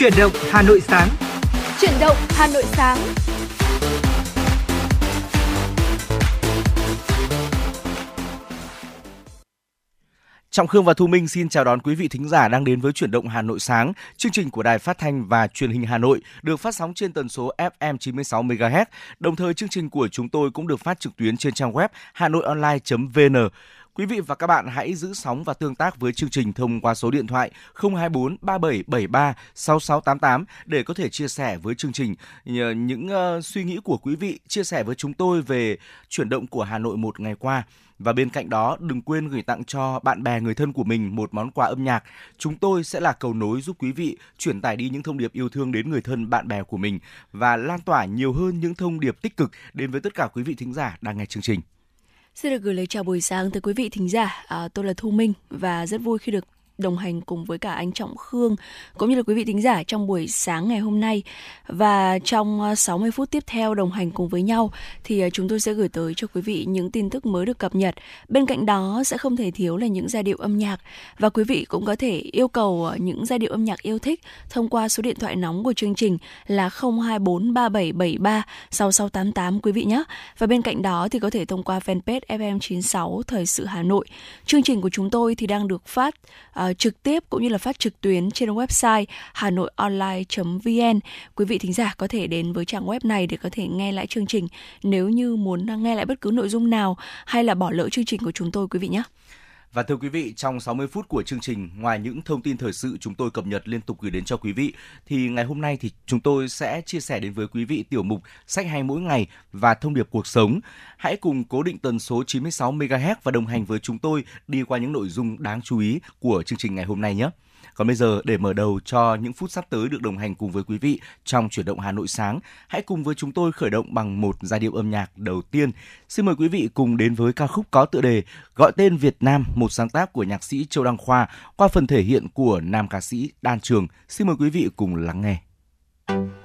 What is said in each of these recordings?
Chuyển động Hà Nội sáng. Chuyển động Hà Nội sáng. Trọng Khương và Thu Minh xin chào đón quý vị thính giả đang đến với chuyển động Hà Nội sáng, chương trình của Đài Phát thanh và Truyền hình Hà Nội được phát sóng trên tần số FM 96 MHz. Đồng thời chương trình của chúng tôi cũng được phát trực tuyến trên trang web hanoionline.vn. Quý vị và các bạn hãy giữ sóng và tương tác với chương trình thông qua số điện thoại 024 3773 6688 để có thể chia sẻ với chương trình những uh, suy nghĩ của quý vị, chia sẻ với chúng tôi về chuyển động của Hà Nội một ngày qua. Và bên cạnh đó, đừng quên gửi tặng cho bạn bè người thân của mình một món quà âm nhạc. Chúng tôi sẽ là cầu nối giúp quý vị truyền tải đi những thông điệp yêu thương đến người thân bạn bè của mình và lan tỏa nhiều hơn những thông điệp tích cực đến với tất cả quý vị thính giả đang nghe chương trình. Xin được gửi lời chào buổi sáng tới quý vị thính giả. À, tôi là Thu Minh và rất vui khi được đồng hành cùng với cả anh Trọng Khương cũng như là quý vị thính giả trong buổi sáng ngày hôm nay. Và trong ờ, 60 phút tiếp theo đồng hành cùng với nhau thì ờ, chúng tôi sẽ gửi tới cho quý vị những tin tức mới được cập nhật. Bên cạnh đó sẽ không thể thiếu là những giai điệu âm nhạc và quý vị cũng có thể yêu cầu ờ, những giai điệu âm nhạc yêu thích thông qua số điện thoại nóng của chương trình là 0243773 6688 quý vị nhé. Và bên cạnh đó thì có thể thông qua fanpage FM96 Thời sự Hà Nội. Chương trình của chúng tôi thì đang được phát uh, trực tiếp cũng như là phát trực tuyến trên website hanoionline.vn. Quý vị thính giả có thể đến với trang web này để có thể nghe lại chương trình nếu như muốn nghe lại bất cứ nội dung nào hay là bỏ lỡ chương trình của chúng tôi, quý vị nhé. Và thưa quý vị, trong 60 phút của chương trình, ngoài những thông tin thời sự chúng tôi cập nhật liên tục gửi đến cho quý vị, thì ngày hôm nay thì chúng tôi sẽ chia sẻ đến với quý vị tiểu mục sách hay mỗi ngày và thông điệp cuộc sống. Hãy cùng cố định tần số 96 MHz và đồng hành với chúng tôi đi qua những nội dung đáng chú ý của chương trình ngày hôm nay nhé. Còn bây giờ để mở đầu cho những phút sắp tới được đồng hành cùng với quý vị trong chuyển động Hà Nội sáng, hãy cùng với chúng tôi khởi động bằng một giai điệu âm nhạc đầu tiên. Xin mời quý vị cùng đến với ca khúc có tựa đề Gọi tên Việt Nam, một sáng tác của nhạc sĩ Châu Đăng Khoa qua phần thể hiện của nam ca sĩ Đan Trường. Xin mời quý vị cùng lắng nghe. chốn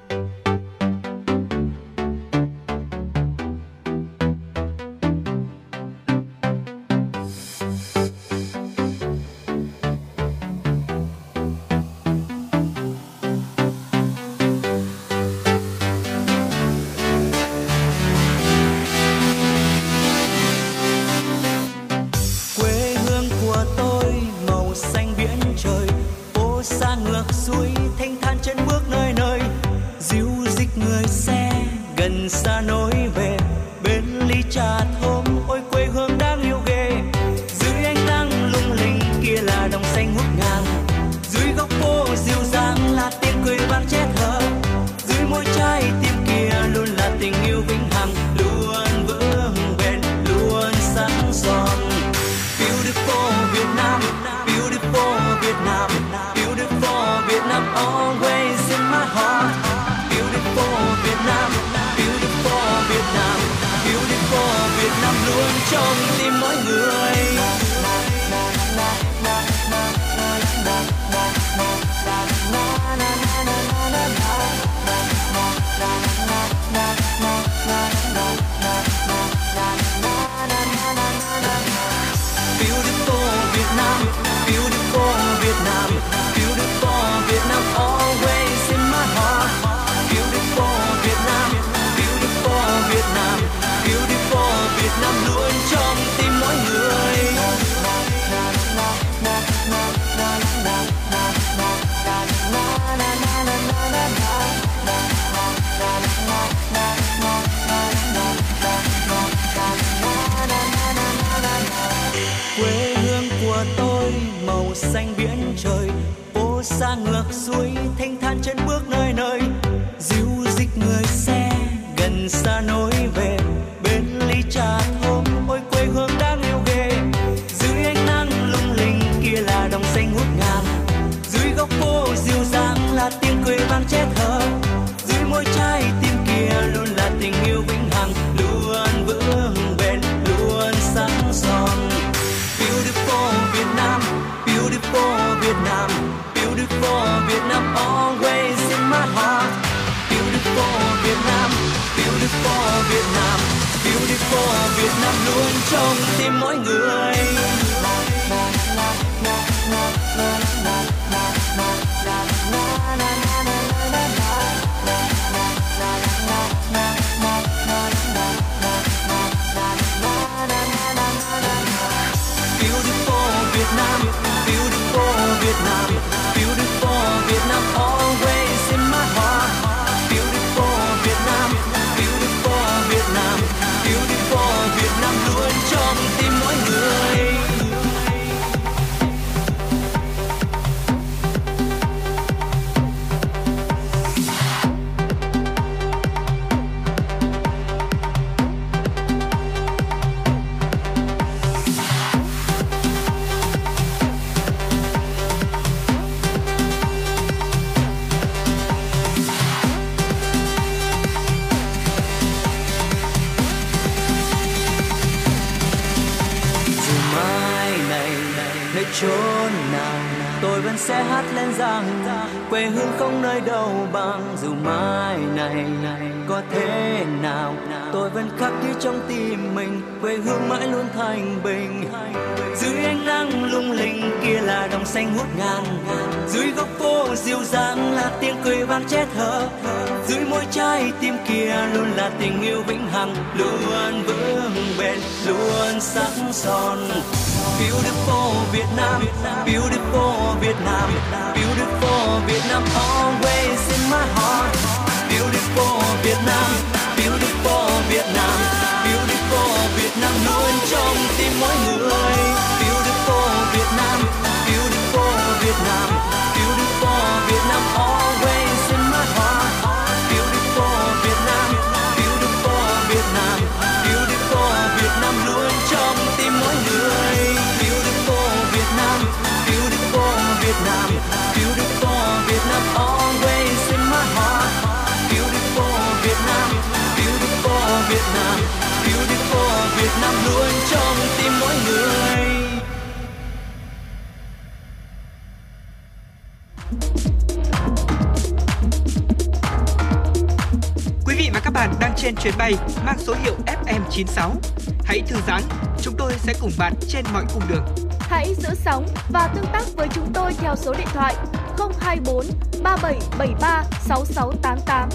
xanh biển trời phố xa ngược xuôi thanh thản chân bước nơi nơi quê hương không nơi đâu bằng. Dù mai này này có thế nào, tôi vẫn khắc ghi trong tim mình quê hương mãi luôn thanh bình. Dưới ánh nắng lung linh kia là đồng xanh ngút ngàn dưới góc phố dịu dàng là tiếng cười vang chết thở dưới môi trái tim kia luôn là tình yêu vĩnh hằng, luôn vững bền, luôn sắc son. Beautiful Việt Nam, beautiful Việt Nam, beautiful Việt Nam always in my heart. Beautiful Việt Nam, beautiful Việt Nam, beautiful Việt Nam luôn trong tim mỗi người. Việt Nam luôn trong tim mỗi người Quý vị và các bạn đang trên chuyến bay mang số hiệu FM96. Hãy thư giãn, chúng tôi sẽ cùng bạn trên mọi cung đường. Hãy giữ sóng và tương tác với chúng tôi theo số điện thoại 024 3773 6688.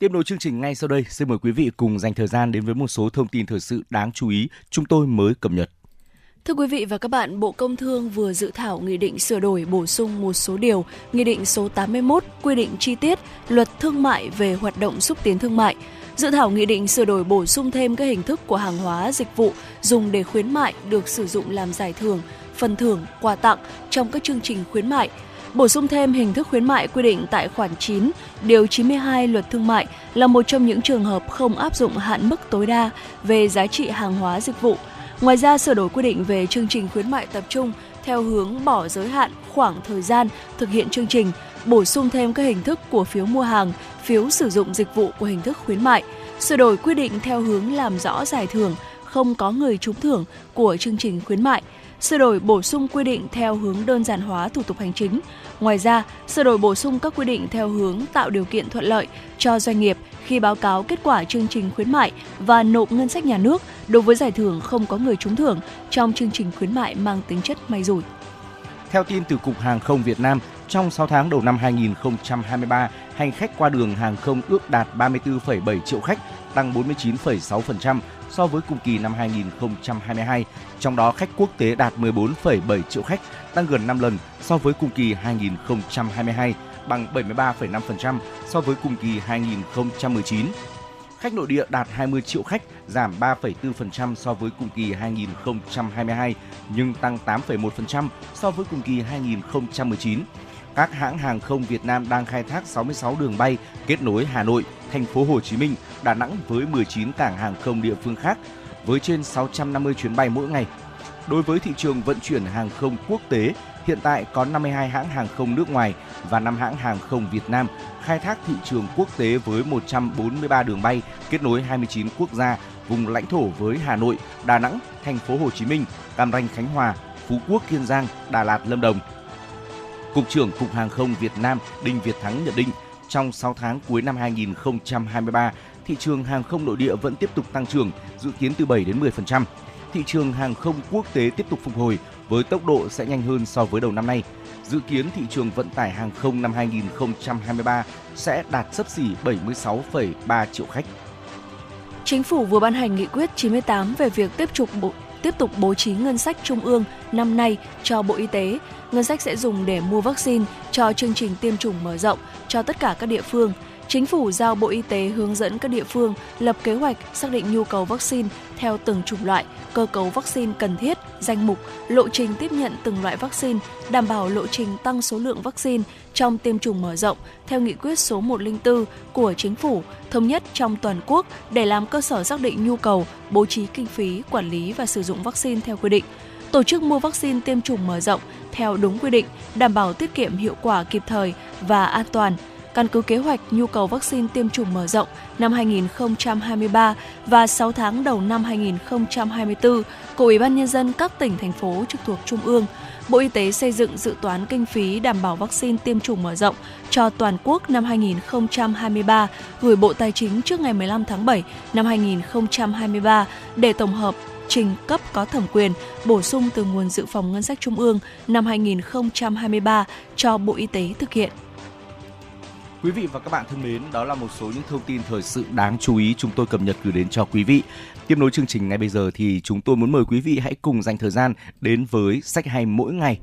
Tiếp nối chương trình ngay sau đây, xin mời quý vị cùng dành thời gian đến với một số thông tin thời sự đáng chú ý chúng tôi mới cập nhật. Thưa quý vị và các bạn, Bộ Công Thương vừa dự thảo nghị định sửa đổi bổ sung một số điều, nghị định số 81 quy định chi tiết luật thương mại về hoạt động xúc tiến thương mại. Dự thảo nghị định sửa đổi bổ sung thêm các hình thức của hàng hóa, dịch vụ dùng để khuyến mại được sử dụng làm giải thưởng, phần thưởng, quà tặng trong các chương trình khuyến mại. Bổ sung thêm hình thức khuyến mại quy định tại khoản 9, điều 92 luật thương mại là một trong những trường hợp không áp dụng hạn mức tối đa về giá trị hàng hóa dịch vụ. Ngoài ra, sửa đổi quy định về chương trình khuyến mại tập trung theo hướng bỏ giới hạn khoảng thời gian thực hiện chương trình, bổ sung thêm các hình thức của phiếu mua hàng, phiếu sử dụng dịch vụ của hình thức khuyến mại, sửa đổi quy định theo hướng làm rõ giải thưởng không có người trúng thưởng của chương trình khuyến mại, sửa đổi bổ sung quy định theo hướng đơn giản hóa thủ tục hành chính. Ngoài ra, sửa đổi bổ sung các quy định theo hướng tạo điều kiện thuận lợi cho doanh nghiệp khi báo cáo kết quả chương trình khuyến mại và nộp ngân sách nhà nước đối với giải thưởng không có người trúng thưởng trong chương trình khuyến mại mang tính chất may rủi. Theo tin từ Cục Hàng không Việt Nam, trong 6 tháng đầu năm 2023, hành khách qua đường hàng không ước đạt 34,7 triệu khách, tăng 49,6% so với cùng kỳ năm 2022. Trong đó khách quốc tế đạt 14,7 triệu khách, tăng gần 5 lần so với cùng kỳ 2022, bằng 73,5% so với cùng kỳ 2019. Khách nội địa đạt 20 triệu khách, giảm 3,4% so với cùng kỳ 2022, nhưng tăng 8,1% so với cùng kỳ 2019. Các hãng hàng không Việt Nam đang khai thác 66 đường bay kết nối Hà Nội, thành phố Hồ Chí Minh, Đà Nẵng với 19 cảng hàng không địa phương khác với trên 650 chuyến bay mỗi ngày. Đối với thị trường vận chuyển hàng không quốc tế, hiện tại có 52 hãng hàng không nước ngoài và 5 hãng hàng không Việt Nam khai thác thị trường quốc tế với 143 đường bay kết nối 29 quốc gia, vùng lãnh thổ với Hà Nội, Đà Nẵng, thành phố Hồ Chí Minh, Cam Ranh Khánh Hòa, Phú Quốc Kiên Giang, Đà Lạt Lâm Đồng. Cục trưởng Cục Hàng không Việt Nam Đinh Việt Thắng nhận định, trong 6 tháng cuối năm 2023, thị trường hàng không nội địa vẫn tiếp tục tăng trưởng, dự kiến từ 7 đến 10%. Thị trường hàng không quốc tế tiếp tục phục hồi với tốc độ sẽ nhanh hơn so với đầu năm nay. Dự kiến thị trường vận tải hàng không năm 2023 sẽ đạt sấp xỉ 76,3 triệu khách. Chính phủ vừa ban hành nghị quyết 98 về việc tiếp tục bộ tiếp tục bố trí ngân sách trung ương năm nay cho Bộ Y tế. Ngân sách sẽ dùng để mua vaccine cho chương trình tiêm chủng mở rộng cho tất cả các địa phương. Chính phủ giao Bộ Y tế hướng dẫn các địa phương lập kế hoạch xác định nhu cầu vaccine theo từng chủng loại, cơ cấu vaccine cần thiết, danh mục, lộ trình tiếp nhận từng loại vaccine, đảm bảo lộ trình tăng số lượng vaccine trong tiêm chủng mở rộng theo nghị quyết số 104 của Chính phủ thống nhất trong toàn quốc để làm cơ sở xác định nhu cầu, bố trí kinh phí, quản lý và sử dụng vaccine theo quy định tổ chức mua vaccine tiêm chủng mở rộng theo đúng quy định, đảm bảo tiết kiệm hiệu quả kịp thời và an toàn căn cứ kế hoạch nhu cầu vaccine tiêm chủng mở rộng năm 2023 và 6 tháng đầu năm 2024 của Ủy ban Nhân dân các tỉnh, thành phố trực thuộc Trung ương, Bộ Y tế xây dựng dự toán kinh phí đảm bảo vaccine tiêm chủng mở rộng cho toàn quốc năm 2023 gửi Bộ Tài chính trước ngày 15 tháng 7 năm 2023 để tổng hợp trình cấp có thẩm quyền bổ sung từ nguồn dự phòng ngân sách trung ương năm 2023 cho Bộ Y tế thực hiện. Quý vị và các bạn thân mến, đó là một số những thông tin thời sự đáng chú ý chúng tôi cập nhật gửi đến cho quý vị. Tiếp nối chương trình ngay bây giờ thì chúng tôi muốn mời quý vị hãy cùng dành thời gian đến với sách hay mỗi ngày.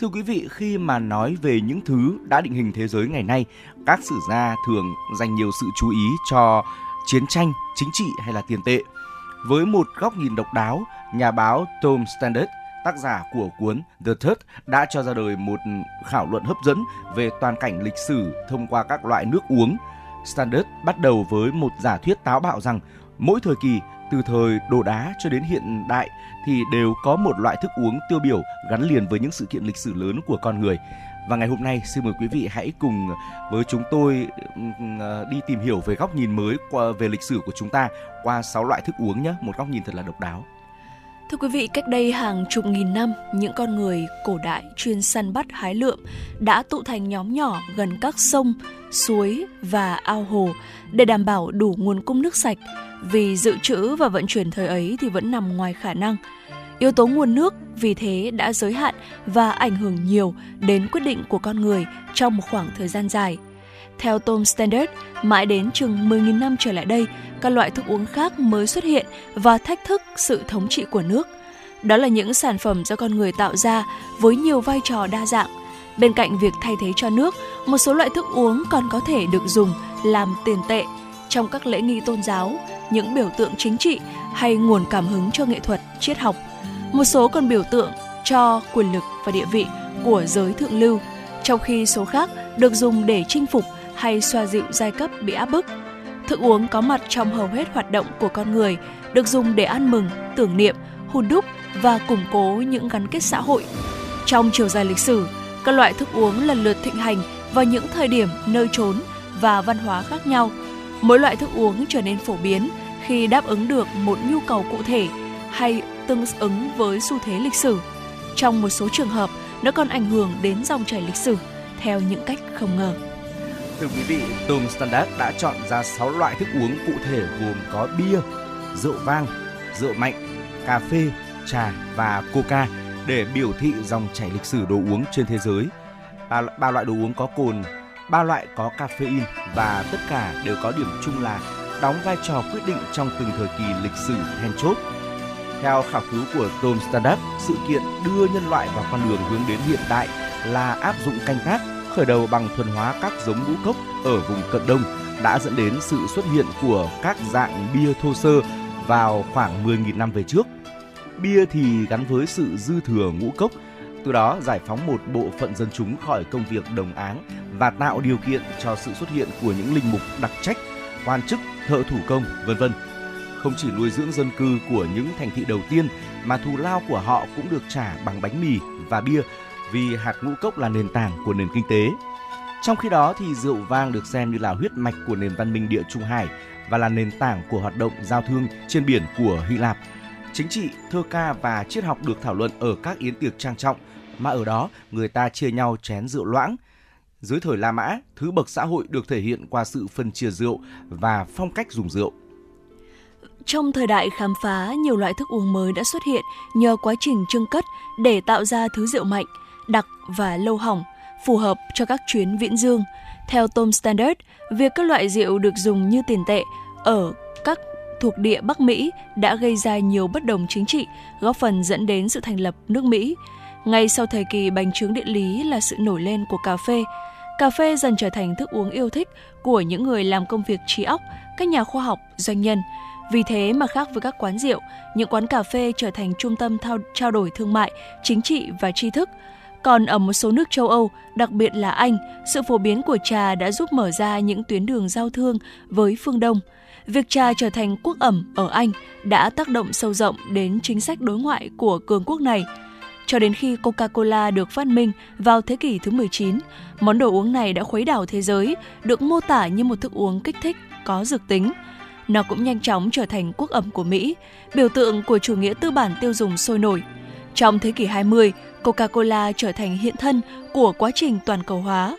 Thưa quý vị, khi mà nói về những thứ đã định hình thế giới ngày nay, các sử gia thường dành nhiều sự chú ý cho chiến tranh, chính trị hay là tiền tệ. Với một góc nhìn độc đáo, nhà báo Tom Standard tác giả của cuốn The Third đã cho ra đời một khảo luận hấp dẫn về toàn cảnh lịch sử thông qua các loại nước uống. Standard bắt đầu với một giả thuyết táo bạo rằng mỗi thời kỳ từ thời đồ đá cho đến hiện đại thì đều có một loại thức uống tiêu biểu gắn liền với những sự kiện lịch sử lớn của con người. Và ngày hôm nay xin mời quý vị hãy cùng với chúng tôi ờ, đi tìm hiểu về góc nhìn mới về lịch sử của chúng ta qua 6 loại thức uống nhé, một góc nhìn thật là độc đáo. Thưa quý vị, cách đây hàng chục nghìn năm, những con người cổ đại chuyên săn bắt hái lượm đã tụ thành nhóm nhỏ gần các sông, suối và ao hồ để đảm bảo đủ nguồn cung nước sạch, vì dự trữ và vận chuyển thời ấy thì vẫn nằm ngoài khả năng. Yếu tố nguồn nước vì thế đã giới hạn và ảnh hưởng nhiều đến quyết định của con người trong một khoảng thời gian dài. Theo Tom Standard, mãi đến chừng 10.000 năm trở lại đây, các loại thức uống khác mới xuất hiện và thách thức sự thống trị của nước. Đó là những sản phẩm do con người tạo ra với nhiều vai trò đa dạng. Bên cạnh việc thay thế cho nước, một số loại thức uống còn có thể được dùng làm tiền tệ trong các lễ nghi tôn giáo, những biểu tượng chính trị hay nguồn cảm hứng cho nghệ thuật, triết học. Một số còn biểu tượng cho quyền lực và địa vị của giới thượng lưu, trong khi số khác được dùng để chinh phục hay xoa dịu giai cấp bị áp bức. Thức uống có mặt trong hầu hết hoạt động của con người, được dùng để ăn mừng, tưởng niệm, hùn đúc và củng cố những gắn kết xã hội. Trong chiều dài lịch sử, các loại thức uống lần lượt thịnh hành vào những thời điểm, nơi trốn và văn hóa khác nhau. Mỗi loại thức uống trở nên phổ biến khi đáp ứng được một nhu cầu cụ thể hay tương ứng với xu thế lịch sử. Trong một số trường hợp, nó còn ảnh hưởng đến dòng chảy lịch sử theo những cách không ngờ. Thưa quý vị, Tom Standard đã chọn ra 6 loại thức uống cụ thể gồm có bia, rượu vang, rượu mạnh, cà phê, trà và coca để biểu thị dòng chảy lịch sử đồ uống trên thế giới. Ba, ba loại đồ uống có cồn, ba loại có caffeine và tất cả đều có điểm chung là đóng vai trò quyết định trong từng thời kỳ lịch sử then chốt. Theo khảo cứu của Tom Standard, sự kiện đưa nhân loại vào con đường hướng đến hiện đại là áp dụng canh tác khởi đầu bằng thuần hóa các giống ngũ cốc ở vùng cận đông đã dẫn đến sự xuất hiện của các dạng bia thô sơ vào khoảng 10.000 năm về trước. Bia thì gắn với sự dư thừa ngũ cốc, từ đó giải phóng một bộ phận dân chúng khỏi công việc đồng áng và tạo điều kiện cho sự xuất hiện của những linh mục đặc trách, quan chức, thợ thủ công, vân vân. Không chỉ nuôi dưỡng dân cư của những thành thị đầu tiên mà thù lao của họ cũng được trả bằng bánh mì và bia vì hạt ngũ cốc là nền tảng của nền kinh tế. Trong khi đó thì rượu vang được xem như là huyết mạch của nền văn minh địa Trung Hải và là nền tảng của hoạt động giao thương trên biển của Hy Lạp. Chính trị, thơ ca và triết học được thảo luận ở các yến tiệc trang trọng, mà ở đó người ta chia nhau chén rượu loãng. Dưới thời La Mã, thứ bậc xã hội được thể hiện qua sự phân chia rượu và phong cách dùng rượu. Trong thời đại khám phá, nhiều loại thức uống mới đã xuất hiện nhờ quá trình trưng cất để tạo ra thứ rượu mạnh – đặc và lâu hỏng, phù hợp cho các chuyến viễn dương. Theo Tom Standard, việc các loại rượu được dùng như tiền tệ ở các thuộc địa Bắc Mỹ đã gây ra nhiều bất đồng chính trị, góp phần dẫn đến sự thành lập nước Mỹ. Ngay sau thời kỳ bành trướng địa lý là sự nổi lên của cà phê, cà phê dần trở thành thức uống yêu thích của những người làm công việc trí óc, các nhà khoa học, doanh nhân. Vì thế mà khác với các quán rượu, những quán cà phê trở thành trung tâm thao, trao đổi thương mại, chính trị và tri thức – còn ở một số nước châu Âu, đặc biệt là Anh, sự phổ biến của trà đã giúp mở ra những tuyến đường giao thương với phương Đông. Việc trà trở thành quốc ẩm ở Anh đã tác động sâu rộng đến chính sách đối ngoại của cường quốc này. Cho đến khi Coca-Cola được phát minh vào thế kỷ thứ 19, món đồ uống này đã khuấy đảo thế giới, được mô tả như một thức uống kích thích, có dược tính. Nó cũng nhanh chóng trở thành quốc ẩm của Mỹ, biểu tượng của chủ nghĩa tư bản tiêu dùng sôi nổi. Trong thế kỷ 20, Coca-Cola trở thành hiện thân của quá trình toàn cầu hóa.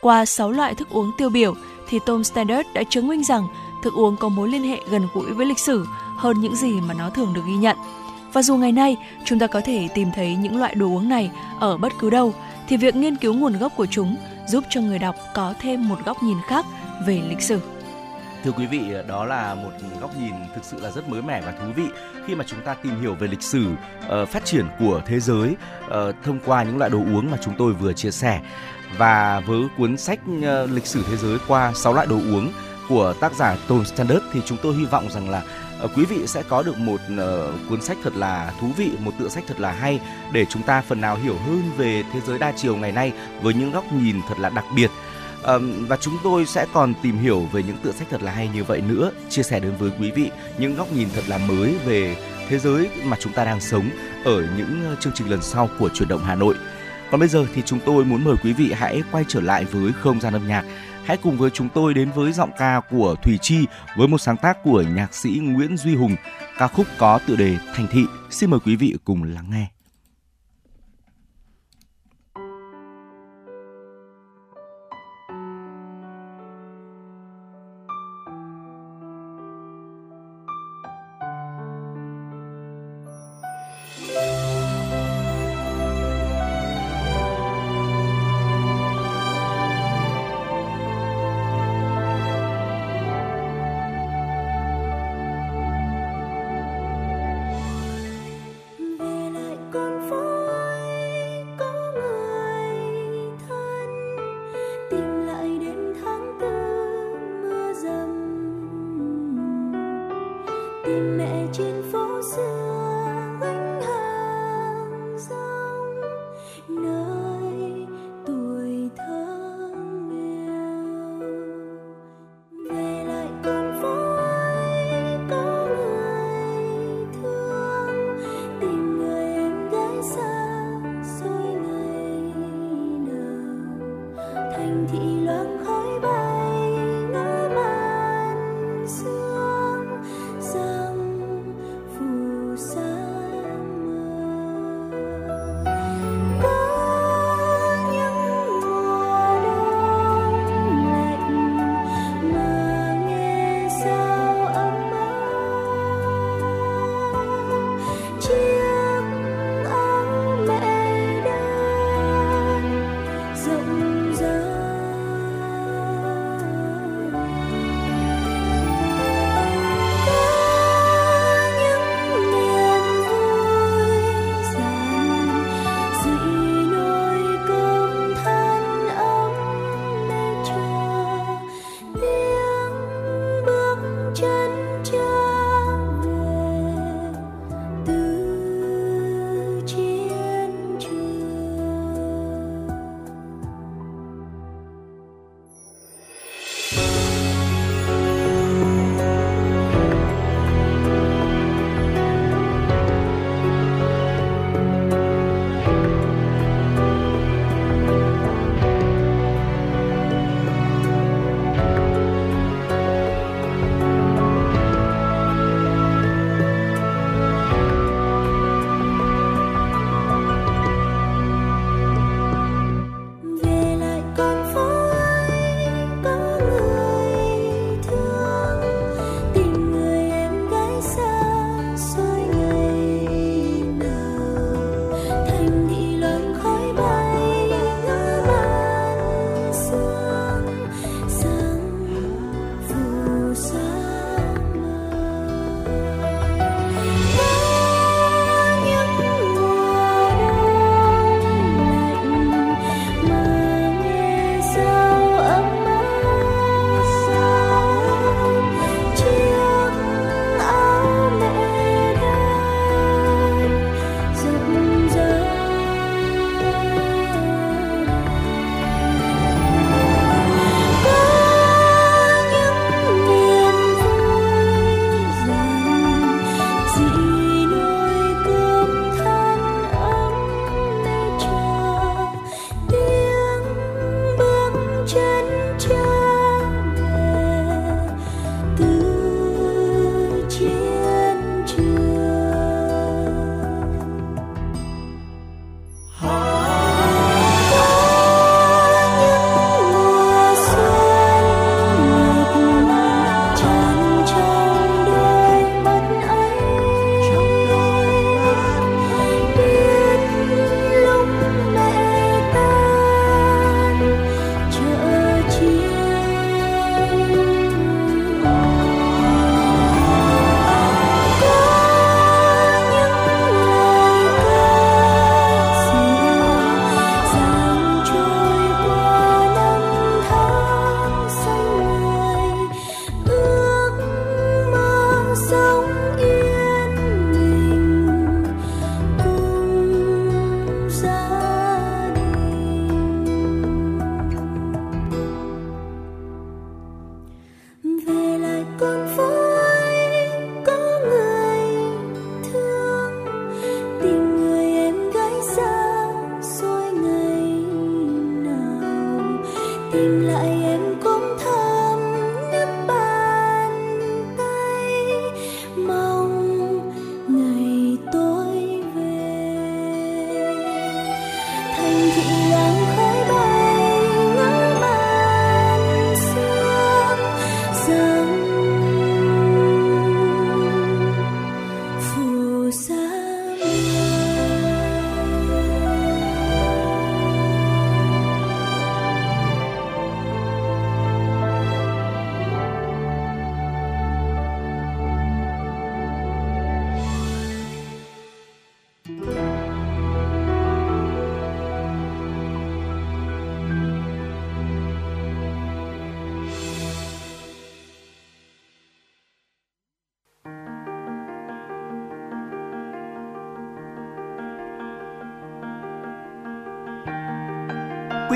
Qua 6 loại thức uống tiêu biểu thì Tom Standard đã chứng minh rằng thức uống có mối liên hệ gần gũi với lịch sử hơn những gì mà nó thường được ghi nhận. Và dù ngày nay chúng ta có thể tìm thấy những loại đồ uống này ở bất cứ đâu, thì việc nghiên cứu nguồn gốc của chúng giúp cho người đọc có thêm một góc nhìn khác về lịch sử. Thưa quý vị, đó là một góc nhìn thực sự là rất mới mẻ và thú vị khi mà chúng ta tìm hiểu về lịch sử uh, phát triển của thế giới uh, thông qua những loại đồ uống mà chúng tôi vừa chia sẻ. Và với cuốn sách uh, lịch sử thế giới qua 6 loại đồ uống của tác giả Tom Standard thì chúng tôi hy vọng rằng là uh, quý vị sẽ có được một uh, cuốn sách thật là thú vị, một tựa sách thật là hay để chúng ta phần nào hiểu hơn về thế giới đa chiều ngày nay với những góc nhìn thật là đặc biệt và chúng tôi sẽ còn tìm hiểu về những tựa sách thật là hay như vậy nữa chia sẻ đến với quý vị những góc nhìn thật là mới về thế giới mà chúng ta đang sống ở những ờ, chương trình lần sau của chuyển động Hà Nội. Còn bây giờ thì chúng tôi muốn mời quý vị hãy quay trở lại với không gian âm nhạc. Hãy cùng với chúng tôi đến với giọng ca của Thùy Chi với một sáng tác của nhạc sĩ Nguyễn Duy Hùng, ca khúc có tựa đề Thành Thị. Xin mời quý vị cùng lắng nghe.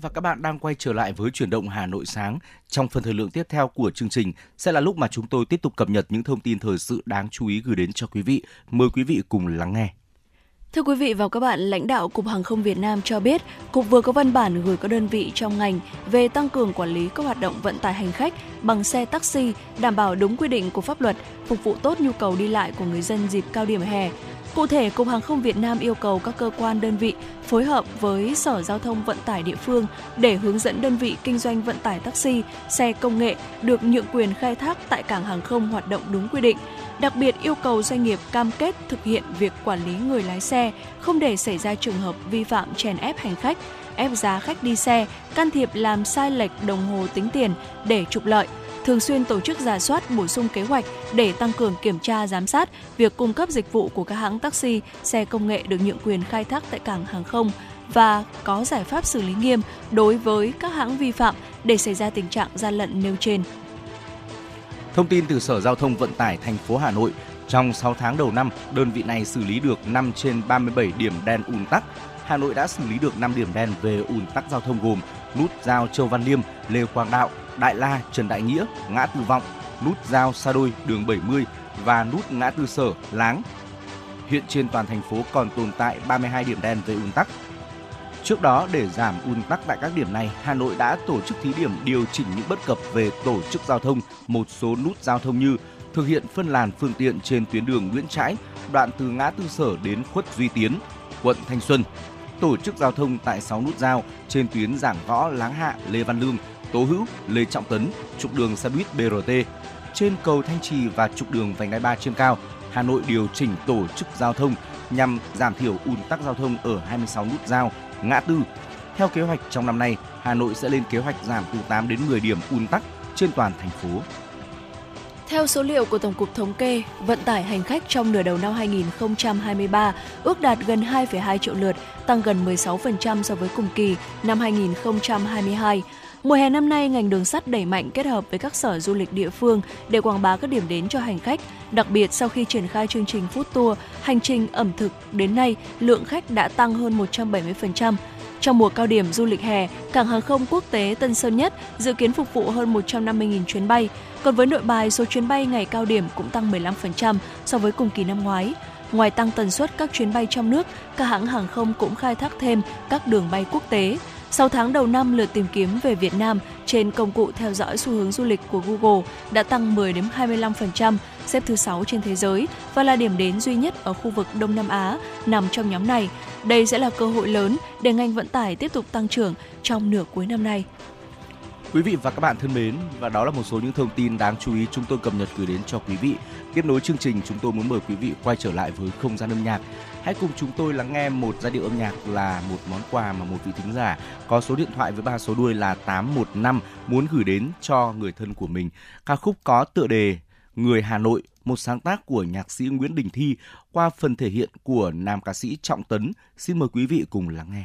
Và các bạn đang quay trở lại với chuyển động Hà Nội sáng. Trong phần thời lượng tiếp theo của chương trình sẽ là lúc mà chúng tôi tiếp tục cập nhật những thông tin thời sự đáng chú ý gửi đến cho quý vị. Mời quý vị cùng lắng nghe. Thưa quý vị và các bạn, lãnh đạo Cục Hàng không Việt Nam cho biết, Cục vừa có văn bản gửi các đơn vị trong ngành về tăng cường quản lý các hoạt động vận tải hành khách bằng xe taxi, đảm bảo đúng quy định của pháp luật, phục vụ tốt nhu cầu đi lại của người dân dịp cao điểm hè, Cụ thể, Cục Hàng không Việt Nam yêu cầu các cơ quan đơn vị phối hợp với Sở Giao thông Vận tải địa phương để hướng dẫn đơn vị kinh doanh vận tải taxi, xe công nghệ được nhượng quyền khai thác tại cảng hàng không hoạt động đúng quy định. Đặc biệt yêu cầu doanh nghiệp cam kết thực hiện việc quản lý người lái xe, không để xảy ra trường hợp vi phạm chèn ép hành khách, ép giá khách đi xe, can thiệp làm sai lệch đồng hồ tính tiền để trục lợi – thường xuyên tổ chức giả soát bổ sung kế hoạch để tăng cường kiểm tra giám sát việc cung cấp dịch vụ của các hãng taxi, xe công nghệ được nhượng quyền khai thác tại cảng hàng không và có giải pháp xử lý nghiêm đối với các hãng vi phạm để xảy ra tình trạng gian lận nêu trên. Thông tin từ Sở Giao thông Vận tải thành phố Hà Nội, trong 6 tháng đầu năm, đơn vị này xử lý được 5 trên 37 điểm đen ùn tắc. Hà Nội đã xử lý được 5 điểm đen về ùn tắc giao thông gồm nút giao Châu Văn Liêm, Lê Quang Đạo, Đại La, Trần Đại Nghĩa, ngã tư Vọng, nút giao Sa Đôi, đường 70 và nút ngã tư Sở, Láng. Hiện trên toàn thành phố còn tồn tại 32 điểm đen về ùn tắc. Trước đó, để giảm ùn tắc tại các điểm này, Hà Nội đã tổ chức thí điểm điều chỉnh những bất cập về tổ chức giao thông một số nút giao thông như thực hiện phân làn phương tiện trên tuyến đường Nguyễn Trãi, đoạn từ ngã tư Sở đến khuất Duy Tiến, quận Thanh Xuân, tổ chức giao thông tại 6 nút giao trên tuyến Giảng Võ, Láng Hạ, Lê Văn Lương, Tố Hữu, Lê Trọng Tấn, trục đường xe buýt BRT. Trên cầu Thanh Trì và trục đường vành đai 3 trên cao, Hà Nội điều chỉnh tổ chức giao thông nhằm giảm thiểu ùn tắc giao thông ở 26 nút giao, ngã tư. Theo kế hoạch trong năm nay, Hà Nội sẽ lên kế hoạch giảm từ 8 đến 10 điểm ùn tắc trên toàn thành phố. Theo số liệu của Tổng cục Thống kê, vận tải hành khách trong nửa đầu năm 2023 ước đạt gần 2,2 triệu lượt, tăng gần 16% so với cùng kỳ năm 2022. Mùa hè năm nay, ngành đường sắt đẩy mạnh kết hợp với các sở du lịch địa phương để quảng bá các điểm đến cho hành khách. Đặc biệt sau khi triển khai chương trình Food Tour, hành trình ẩm thực đến nay, lượng khách đã tăng hơn 170%. Trong mùa cao điểm du lịch hè, cảng hàng không quốc tế Tân Sơn Nhất dự kiến phục vụ hơn 150.000 chuyến bay. Còn với nội bài, số chuyến bay ngày cao điểm cũng tăng 15% so với cùng kỳ năm ngoái. Ngoài tăng tần suất các chuyến bay trong nước, các hãng hàng không cũng khai thác thêm các đường bay quốc tế. 6 tháng đầu năm, lượt tìm kiếm về Việt Nam trên công cụ theo dõi xu hướng du lịch của Google đã tăng 10 đến 25%, xếp thứ 6 trên thế giới và là điểm đến duy nhất ở khu vực Đông Nam Á nằm trong nhóm này. Đây sẽ là cơ hội lớn để ngành vận tải tiếp tục tăng trưởng trong nửa cuối năm nay. Quý vị và các bạn thân mến, và đó là một số những thông tin đáng chú ý chúng tôi cập nhật gửi đến cho quý vị. Tiếp nối chương trình, chúng tôi muốn mời quý vị quay trở lại với không gian âm nhạc. Hãy cùng chúng tôi lắng nghe một giai điệu âm nhạc là một món quà mà một vị thính giả có số điện thoại với ba số đuôi là 815 muốn gửi đến cho người thân của mình. Ca khúc có tựa đề Người Hà Nội, một sáng tác của nhạc sĩ Nguyễn Đình Thi qua phần thể hiện của nam ca sĩ Trọng Tấn. Xin mời quý vị cùng lắng nghe.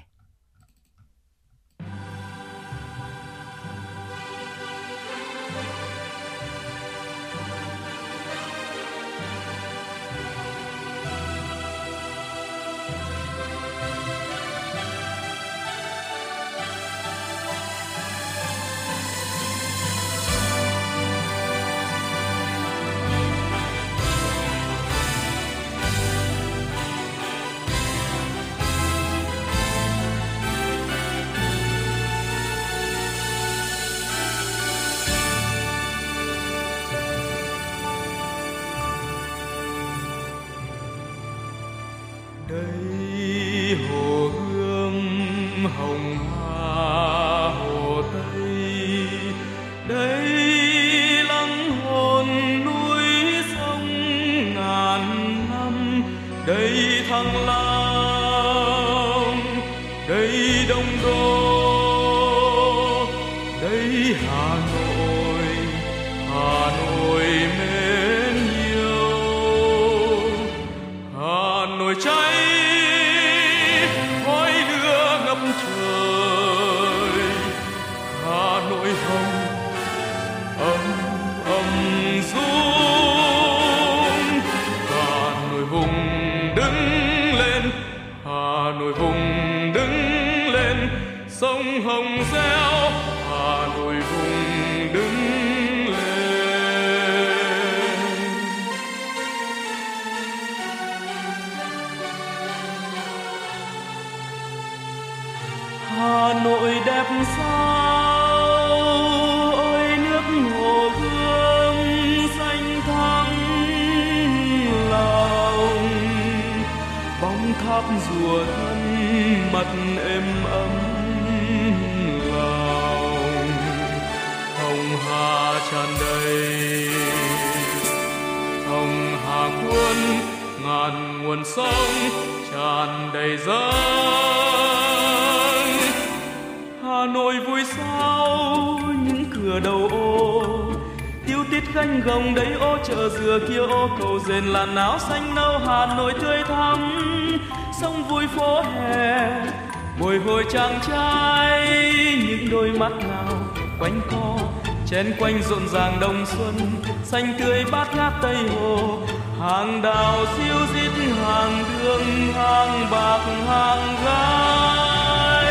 Xanh tươi bát ngát tây hồ. Hàng đào siêu dít, hàng đường, hàng bạc, hàng gai.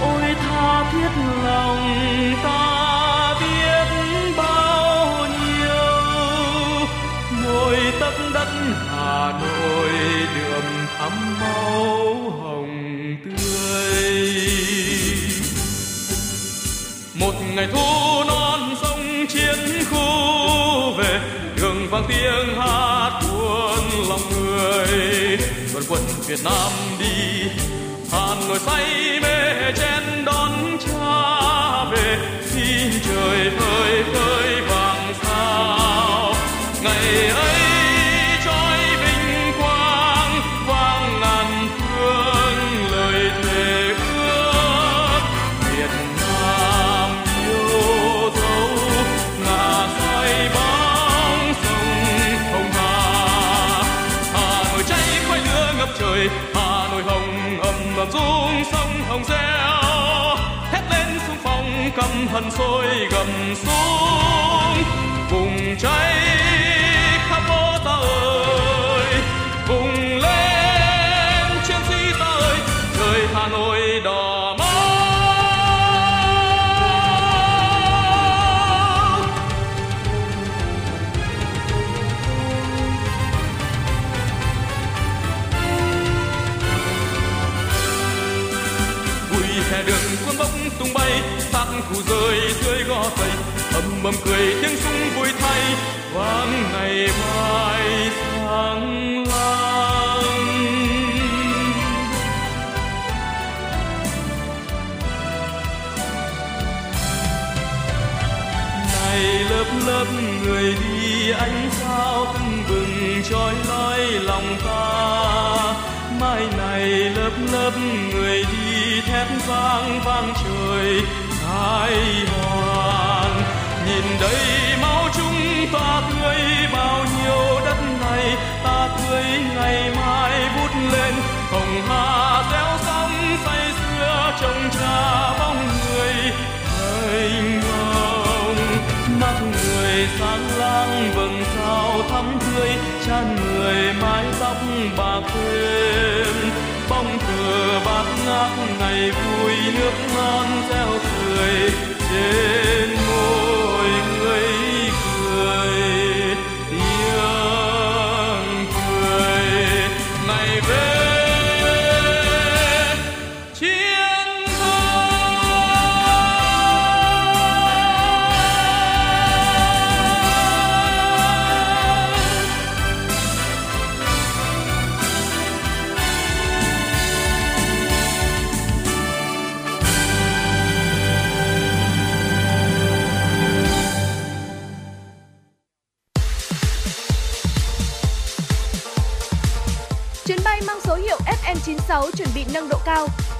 Ôi tha thiết lòng ta biết bao nhiêu. Ngồi tấc đất hà nội đượm thắm máu hồng tươi. Một ngày thu non sông chiến khu về, đường vang tiếng hát cuốn lòng người. Đoàn quân Việt Nam đi, Hàn ngồi say mê chen đón cha về. Xin trời phơi phơi vàng sao, ngày ấy sông reo, hét lên xung phong cầm hận sôi gầm xuống. Cùng cháy khắp phố ta ơi âm âm cười tiếng súng vui thay. Vang ngày mai sáng lang này lớp lớp người đi ánh sao tưng bừng trói lói lòng ta. Mai này lớp lớp người đi thét vang vang trời. đầy máu chúng ta tươi bao nhiêu đất này, ta tươi ngày mai vút lên. Hồng hà gieo sóng say xưa trồng cha bóng người mênh mông mắt người sáng lang vầng sao thắm tươi, chan người mái tóc bạc thêm bóng cờ bát ngát ngày vui nước non reo cười trên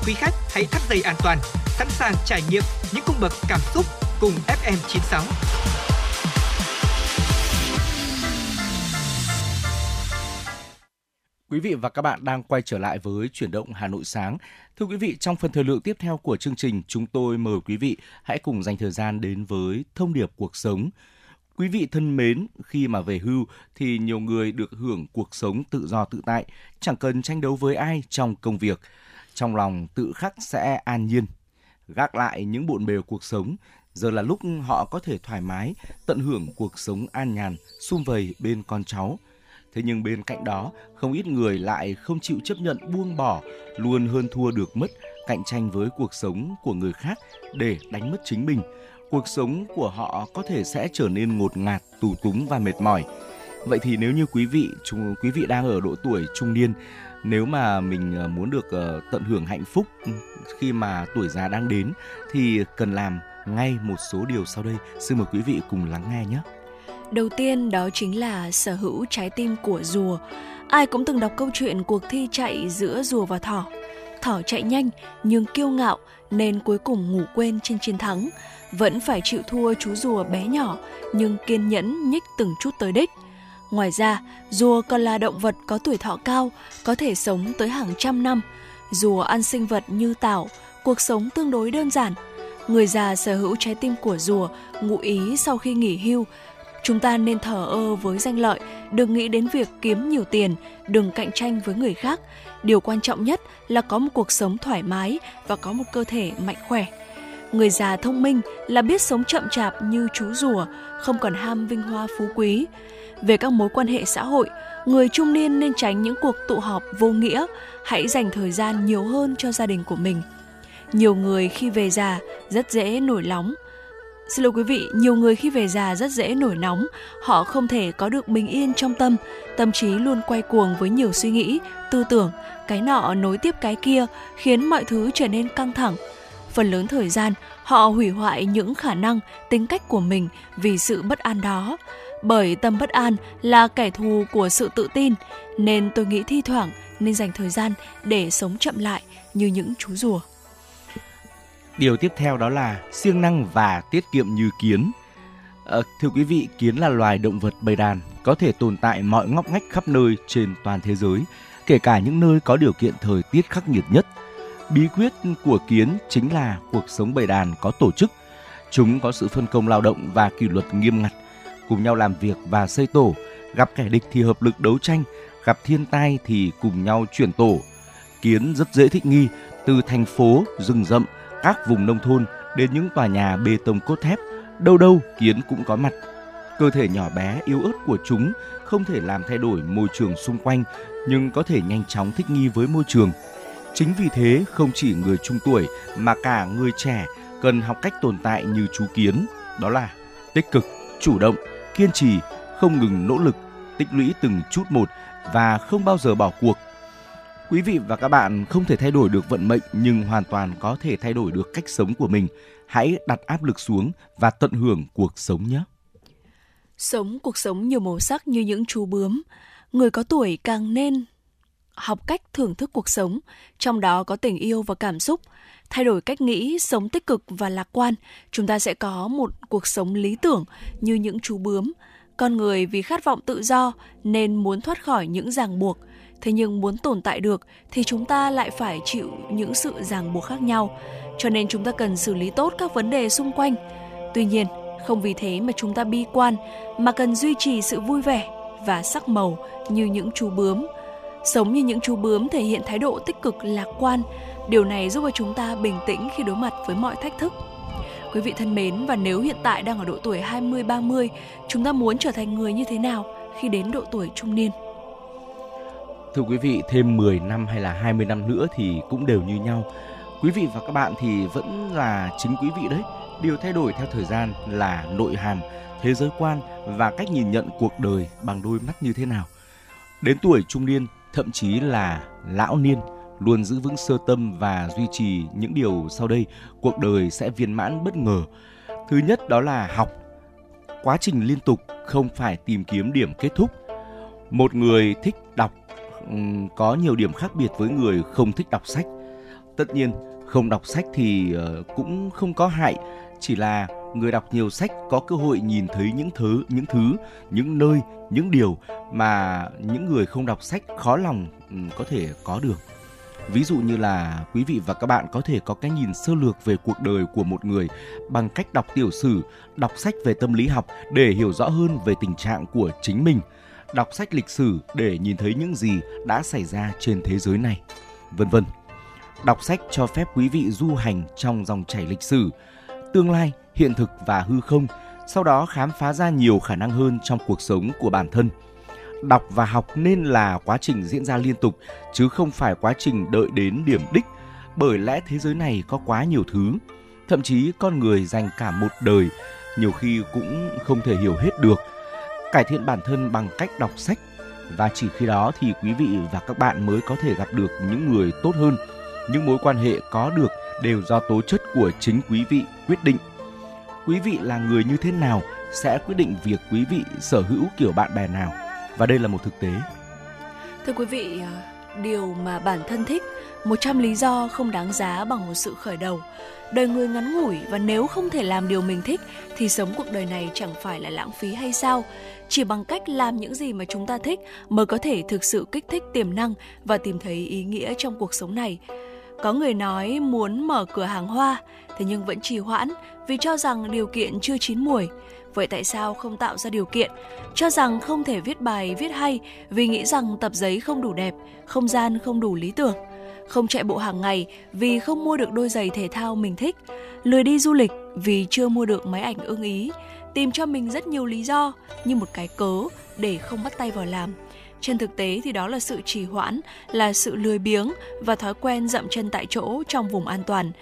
Quý khách hãy thắt dây an toàn, sẵn sàng trải nghiệm những cung bậc cảm xúc cùng FM96. Quý vị và các bạn đang quay trở lại với chuyển động Hà Nội sáng. Thưa quý vị, trong phần thời lượng tiếp theo của chương trình, chúng tôi mời quý vị hãy cùng dành thời gian đến với thông điệp cuộc sống. Quý vị thân mến, khi mà về hưu thì nhiều người được hưởng cuộc sống tự do tự tại, chẳng cần tranh đấu với ai trong công việc. Trong lòng tự khắc sẽ an nhiên. Gác lại những bộn bề cuộc sống, giờ là lúc họ có thể thoải mái, tận hưởng cuộc sống an nhàn, sum vầy bên con cháu. Thế nhưng bên cạnh đó, không ít người lại không chịu chấp nhận buông bỏ, luôn hơn thua được mất, cạnh tranh với cuộc sống của người khác để đánh mất chính mình. Cuộc sống của họ có thể sẽ trở nên ngột ngạt, tù túng và mệt mỏi. Vậy thì nếu như quý vị, chúng, quý vị đang ở độ tuổi trung niên, nếu mà mình ờ, muốn được ờ, tận hưởng hạnh phúc khi mà tuổi già đang đến thì cần làm ngay một số điều sau đây. Xin mời quý vị cùng lắng nghe nhé. Đầu tiên đó chính là sở hữu trái tim của rùa. Ai cũng từng đọc câu chuyện cuộc thi chạy giữa rùa và thỏ. Thỏ chạy nhanh nhưng kiêu ngạo nên cuối cùng ngủ quên trên chiến thắng. Vẫn phải chịu thua chú rùa bé nhỏ nhưng kiên nhẫn nhích từng chút tới đích. Ngoài ra, rùa còn là động vật có tuổi thọ cao, có thể sống tới hàng trăm năm. Rùa ăn sinh vật như tảo, cuộc sống tương đối đơn giản. Người già sở hữu trái tim của rùa, ngụ ý sau khi nghỉ hưu, Chúng ta nên thờ ơ với danh lợi, đừng nghĩ đến việc kiếm nhiều tiền, đừng cạnh tranh với người khác. Điều quan trọng nhất là có một cuộc sống thoải mái và có một cơ thể mạnh khỏe. Người già thông minh là biết sống chậm chạp như chú rùa, không còn ham vinh hoa phú quý. Về các mối quan hệ xã hội, người trung niên nên tránh những cuộc tụ họp vô nghĩa, hãy dành thời gian nhiều hơn cho gia đình của mình. Nhiều người khi về già rất dễ nổi nóng, Xin lỗi quý vị, nhiều người khi về già rất dễ nổi nóng, họ không thể có được bình yên trong tâm, tâm trí luôn quay cuồng với nhiều suy nghĩ, tư tưởng, cái nọ nối tiếp cái kia, khiến mọi thứ trở nên căng thẳng. Phần lớn thời gian, họ hủy hoại những khả năng, tính cách của mình vì sự bất an đó. Bởi tâm bất an là kẻ thù của sự tự tin, nên tôi nghĩ thi thoảng nên dành thời gian để sống chậm lại như những chú rùa. Điều tiếp theo đó là siêng năng và tiết kiệm như kiến. À, thưa quý vị, kiến là loài động vật bầy đàn, có thể tồn tại mọi ngóc ngách khắp nơi trên toàn thế giới, kể cả những nơi có điều kiện thời tiết khắc nghiệt nhất. Bí quyết của kiến chính là cuộc sống bầy đàn có tổ chức. Chúng có sự phân công lao động và kỷ luật nghiêm ngặt, cùng nhau làm việc và xây tổ, gặp kẻ địch thì hợp lực đấu tranh, gặp thiên tai thì cùng nhau chuyển tổ. Kiến rất dễ thích nghi, từ thành phố, rừng rậm, các vùng nông thôn đến những tòa nhà bê tông cốt thép, đâu đâu kiến cũng có mặt. Cơ thể nhỏ bé yếu ớt của chúng không thể làm thay đổi môi trường xung quanh nhưng có thể nhanh chóng thích nghi với môi trường. Chính vì thế không chỉ người trung tuổi mà cả người trẻ cần học cách tồn tại như chú kiến, đó là tích cực, chủ động, kiên trì, không ngừng nỗ lực, tích lũy từng chút một và không bao giờ bỏ cuộc Quý vị và các bạn không thể thay đổi được vận mệnh nhưng hoàn toàn có thể thay đổi được cách sống của mình. Hãy đặt áp lực xuống và tận hưởng cuộc sống nhé. Sống cuộc sống nhiều màu sắc như những chú bướm. Người có tuổi càng nên học cách thưởng thức cuộc sống, trong đó có tình yêu và cảm xúc. Thay đổi cách nghĩ, sống tích cực và lạc quan, chúng ta sẽ có một cuộc sống lý tưởng như những chú bướm. Con người vì khát vọng tự do nên muốn thoát khỏi những ràng buộc, thế nhưng muốn tồn tại được thì chúng ta lại phải chịu những sự ràng buộc khác nhau cho nên chúng ta cần xử lý tốt các vấn đề xung quanh tuy nhiên không vì thế mà chúng ta bi quan mà cần duy trì sự vui vẻ và sắc màu như những chú bướm. Sống như những chú bướm thể hiện thái độ tích cực lạc quan. Điều này giúp cho chúng ta bình tĩnh khi đối mặt với mọi thách thức. Quý vị thân mến, và nếu hiện tại đang ở độ tuổi 20-30, chúng ta muốn trở thành người như thế nào khi đến độ tuổi trung niên? Thưa quý vị, thêm 10 năm hay là 20 năm nữa thì cũng đều như nhau. Quý vị và các bạn thì vẫn là chính quý vị đấy. Điều thay đổi theo thời gian là nội hàm, thế giới quan và cách nhìn nhận cuộc đời bằng đôi mắt như thế nào. Đến tuổi trung niên, thậm chí là lão niên, luôn giữ vững sơ tâm và duy trì những điều sau đây, cuộc đời sẽ viên mãn bất ngờ. Thứ nhất đó là học. Quá trình liên tục không phải tìm kiếm điểm kết thúc. Một người thích đọc có nhiều điểm khác biệt với người không thích đọc sách. Tất nhiên, không đọc sách thì ờ, cũng không có hại, chỉ là người đọc nhiều sách có cơ hội nhìn thấy những thứ, những thứ, những nơi, những điều mà những người không đọc sách khó lòng có thể có được. Ví dụ như là quý vị và các bạn có thể có cái nhìn sơ lược về cuộc đời của một người bằng cách đọc tiểu sử, đọc sách về tâm lý học để hiểu rõ hơn về tình trạng của chính mình, đọc sách lịch sử để nhìn thấy những gì đã xảy ra trên thế giới này, vân vân. Đọc sách cho phép quý vị du hành trong dòng chảy lịch sử, tương lai, hiện thực và hư không, sau đó khám phá ra nhiều khả năng hơn trong cuộc sống của bản thân. Đọc và học nên là quá trình diễn ra liên tục chứ không phải quá trình đợi đến điểm đích, bởi lẽ thế giới này có quá nhiều thứ, thậm chí con người dành cả một đời nhiều khi cũng không thể hiểu hết được. Cải thiện bản thân bằng cách đọc sách và chỉ khi đó thì quý vị và các bạn mới có thể gặp được những người tốt hơn những mối quan hệ có được đều do tố chất của chính quý vị quyết định. Quý vị là người như thế nào sẽ quyết định việc quý vị sở hữu kiểu bạn bè nào. Và đây là một thực tế. Thưa quý vị, à, điều mà bản thân thích, 100 lý do không đáng giá bằng một sự khởi đầu. Đời người ngắn ngủi và nếu không thể làm điều mình thích thì sống cuộc đời này chẳng phải là lãng phí hay sao? Chỉ bằng cách làm những gì mà chúng ta thích mới có thể thực sự kích thích tiềm năng và tìm thấy ý nghĩa trong cuộc sống này. Có người nói muốn mở cửa hàng hoa, thế nhưng vẫn trì hoãn vì cho rằng điều kiện chưa chín muồi. Vậy tại sao không tạo ra điều kiện? Cho rằng không thể viết bài viết hay vì nghĩ rằng tập giấy không đủ đẹp, không gian không đủ lý tưởng. Không chạy bộ hàng ngày vì không mua được đôi giày thể thao mình thích. Lười đi du lịch vì chưa mua được máy ảnh ưng ý. Tìm cho mình rất nhiều lý do như một cái cớ để không bắt tay vào làm trên thực tế thì đó là sự trì hoãn, là sự lười biếng và thói quen dậm chân tại chỗ trong vùng an toàn.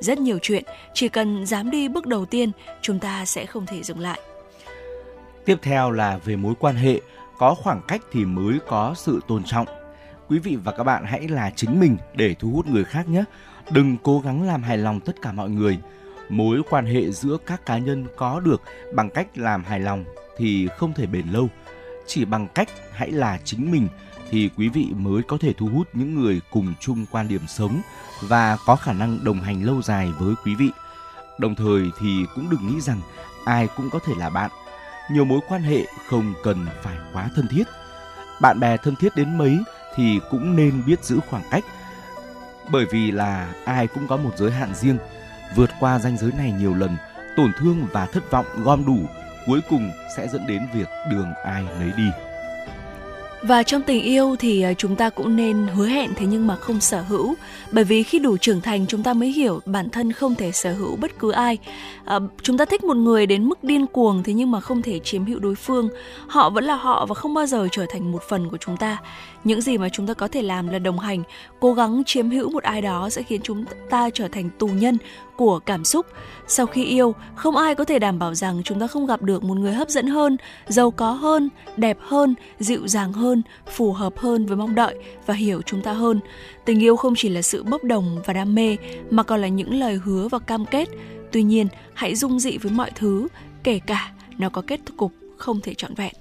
Rất nhiều chuyện, chỉ cần dám đi bước đầu tiên, chúng ta sẽ không thể dừng lại. Tiếp theo là về mối quan hệ, có khoảng cách thì mới có sự tôn trọng. Quý vị và các bạn hãy là chính mình để thu hút người khác nhé. Đừng cố gắng làm hài lòng tất cả mọi người. Mối quan hệ giữa các cá nhân có được bằng cách làm hài lòng thì không thể bền lâu chỉ bằng cách hãy là chính mình thì quý vị mới có thể thu hút những người cùng chung quan điểm sống và có khả năng đồng hành lâu dài với quý vị. Đồng thời thì cũng đừng nghĩ rằng ai cũng có thể là bạn. Nhiều mối quan hệ không cần phải quá thân thiết. Bạn bè thân thiết đến mấy thì cũng nên biết giữ khoảng cách. Bởi vì là ai cũng có một giới hạn riêng, vượt qua ranh giới này nhiều lần, tổn thương và thất vọng gom đủ cuối cùng sẽ dẫn đến việc đường ai nấy đi. Và trong tình yêu thì à, chúng ta cũng nên hứa hẹn thế nhưng mà không sở hữu. Bởi vì khi đủ trưởng thành chúng ta mới hiểu bản thân không thể sở hữu bất cứ ai. À, Chúng ta thích một người đến mức điên cuồng thế nhưng mà không thể chiếm hữu đối phương. Họ vẫn là họ và không bao giờ trở thành một phần của chúng ta. Những gì mà chúng ta có thể làm là đồng hành Cố gắng chiếm hữu một ai đó sẽ khiến chúng ta trở thành tù nhân của cảm xúc. Sau khi yêu, không ai có thể đảm bảo rằng chúng ta không gặp được một người hấp dẫn hơn, giàu có hơn, đẹp hơn, dịu dàng hơn, phù hợp hơn với mong đợi và hiểu chúng ta hơn. Tình yêu không chỉ là sự bốc đồng và đam mê mà còn là những lời hứa và cam kết. Tuy nhiên, hãy dung dị với mọi thứ, kể cả nó có kết cục không thể trọn vẹn.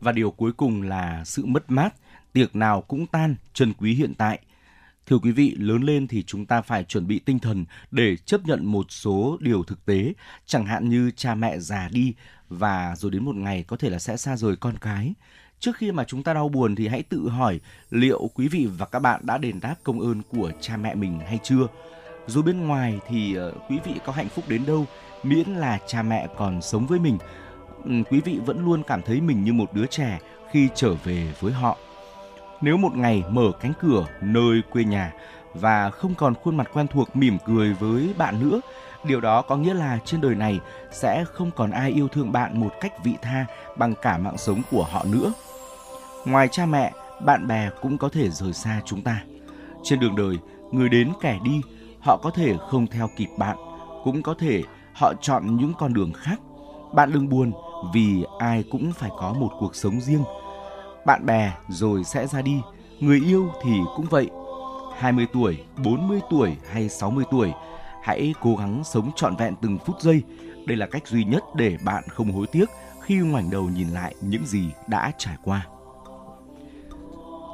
Và điều cuối cùng là sự mất mát, tiệc nào cũng tan, trần quý hiện tại – Thưa quý vị, lớn lên thì chúng ta phải chuẩn bị tinh thần để chấp nhận một số điều thực tế, chẳng hạn như cha mẹ già đi và rồi đến một ngày có thể là sẽ xa rời con cái. Trước khi mà chúng ta đau buồn thì hãy tự hỏi liệu quý vị và các bạn đã đền đáp công ơn của cha mẹ mình hay chưa? Dù bên ngoài thì ờ, quý vị có hạnh phúc đến đâu, miễn là cha mẹ còn sống với mình, quý vị vẫn luôn cảm thấy mình như một đứa trẻ khi trở về với họ. Nếu một ngày mở cánh cửa nơi quê nhà và không còn khuôn mặt quen thuộc mỉm cười với bạn nữa, điều đó có nghĩa là trên đời này sẽ không còn ai yêu thương bạn một cách vị tha bằng cả mạng sống của họ nữa. Ngoài cha mẹ, bạn bè cũng có thể rời xa chúng ta. Trên đường đời, người đến kẻ đi, họ có thể không theo kịp bạn, cũng có thể họ chọn những con đường khác. Bạn đừng buồn vì ai cũng phải có một cuộc sống riêng. Bạn bè rồi sẽ ra đi, người yêu thì cũng vậy. 20 tuổi, 40 tuổi hay 60 tuổi, hãy cố gắng sống trọn vẹn từng phút giây. Đây là cách duy nhất để bạn không hối tiếc khi ngoảnh đầu nhìn lại những gì đã trải qua.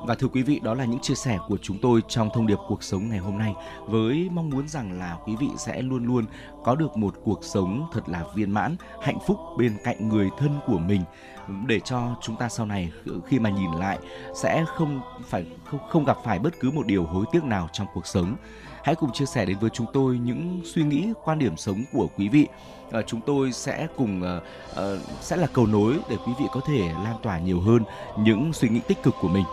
Và thưa quý vị, đó là những chia sẻ của chúng tôi trong thông điệp cuộc sống ngày hôm nay với mong muốn rằng là quý vị sẽ luôn luôn có được một cuộc sống thật là viên mãn, hạnh phúc bên cạnh người thân của mình để cho chúng ta sau này khi mà nhìn lại sẽ không phải không, không gặp phải bất cứ một điều hối tiếc nào trong cuộc sống. Hãy cùng chia sẻ đến với chúng tôi những suy nghĩ, quan điểm sống của quý vị. À, chúng tôi sẽ cùng uh, uh, sẽ là cầu nối để quý vị có thể lan tỏa nhiều hơn những suy nghĩ tích cực của mình.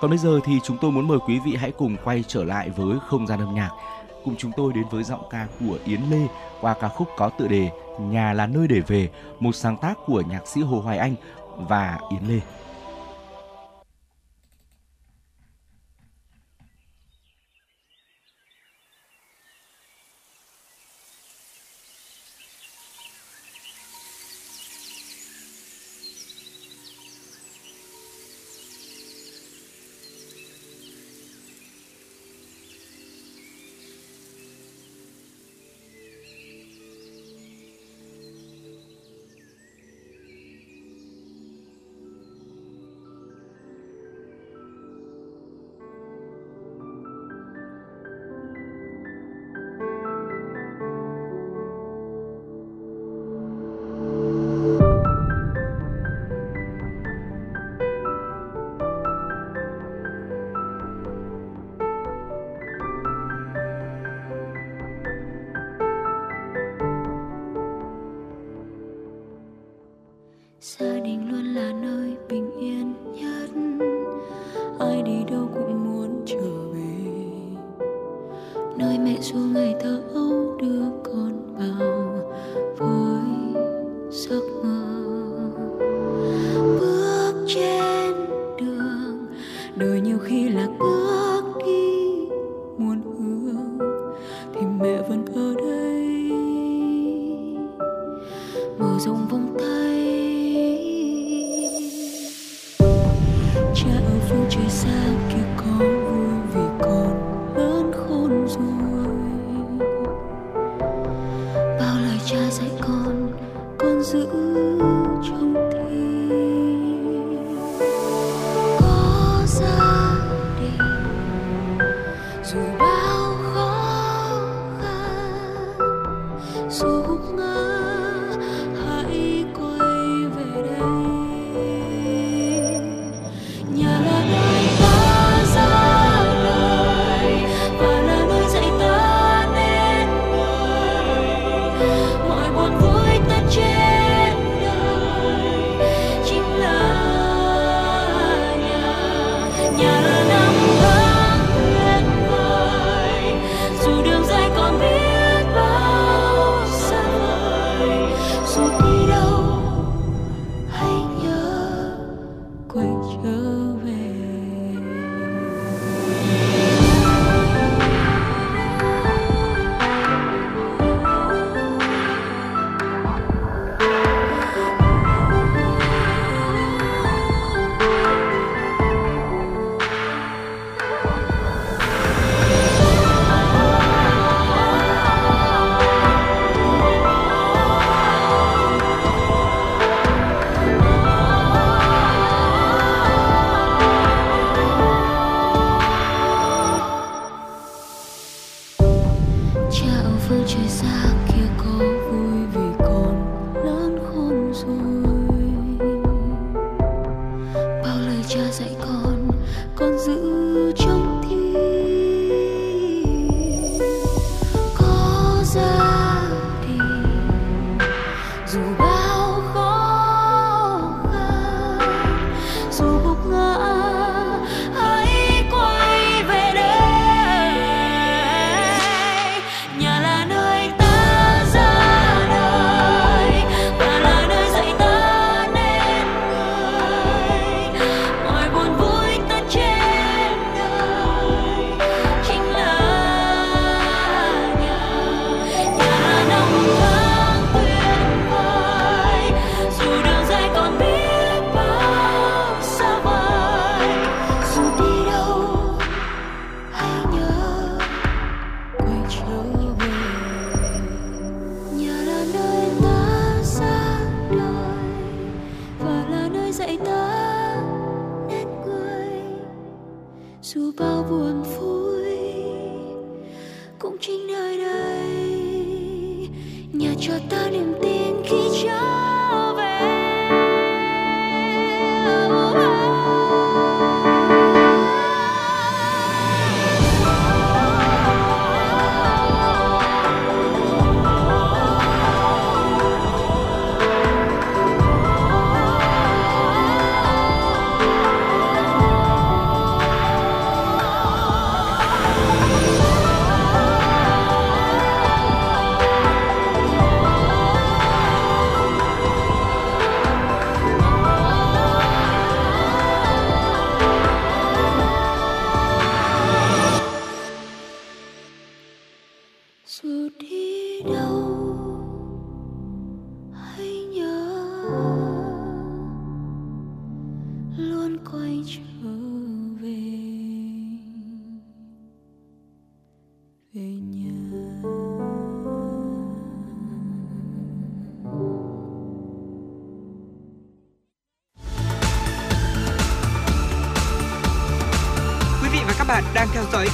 Còn bây giờ thì chúng tôi muốn mời quý vị hãy cùng quay trở lại với không gian âm nhạc. Cùng chúng tôi đến với giọng ca của Yến Lê qua ca khúc có tựa đề Nhà là nơi để về, một sáng tác của nhạc sĩ Hồ Hoài Anh và Yến Lê. Đời nhiều khi là cứ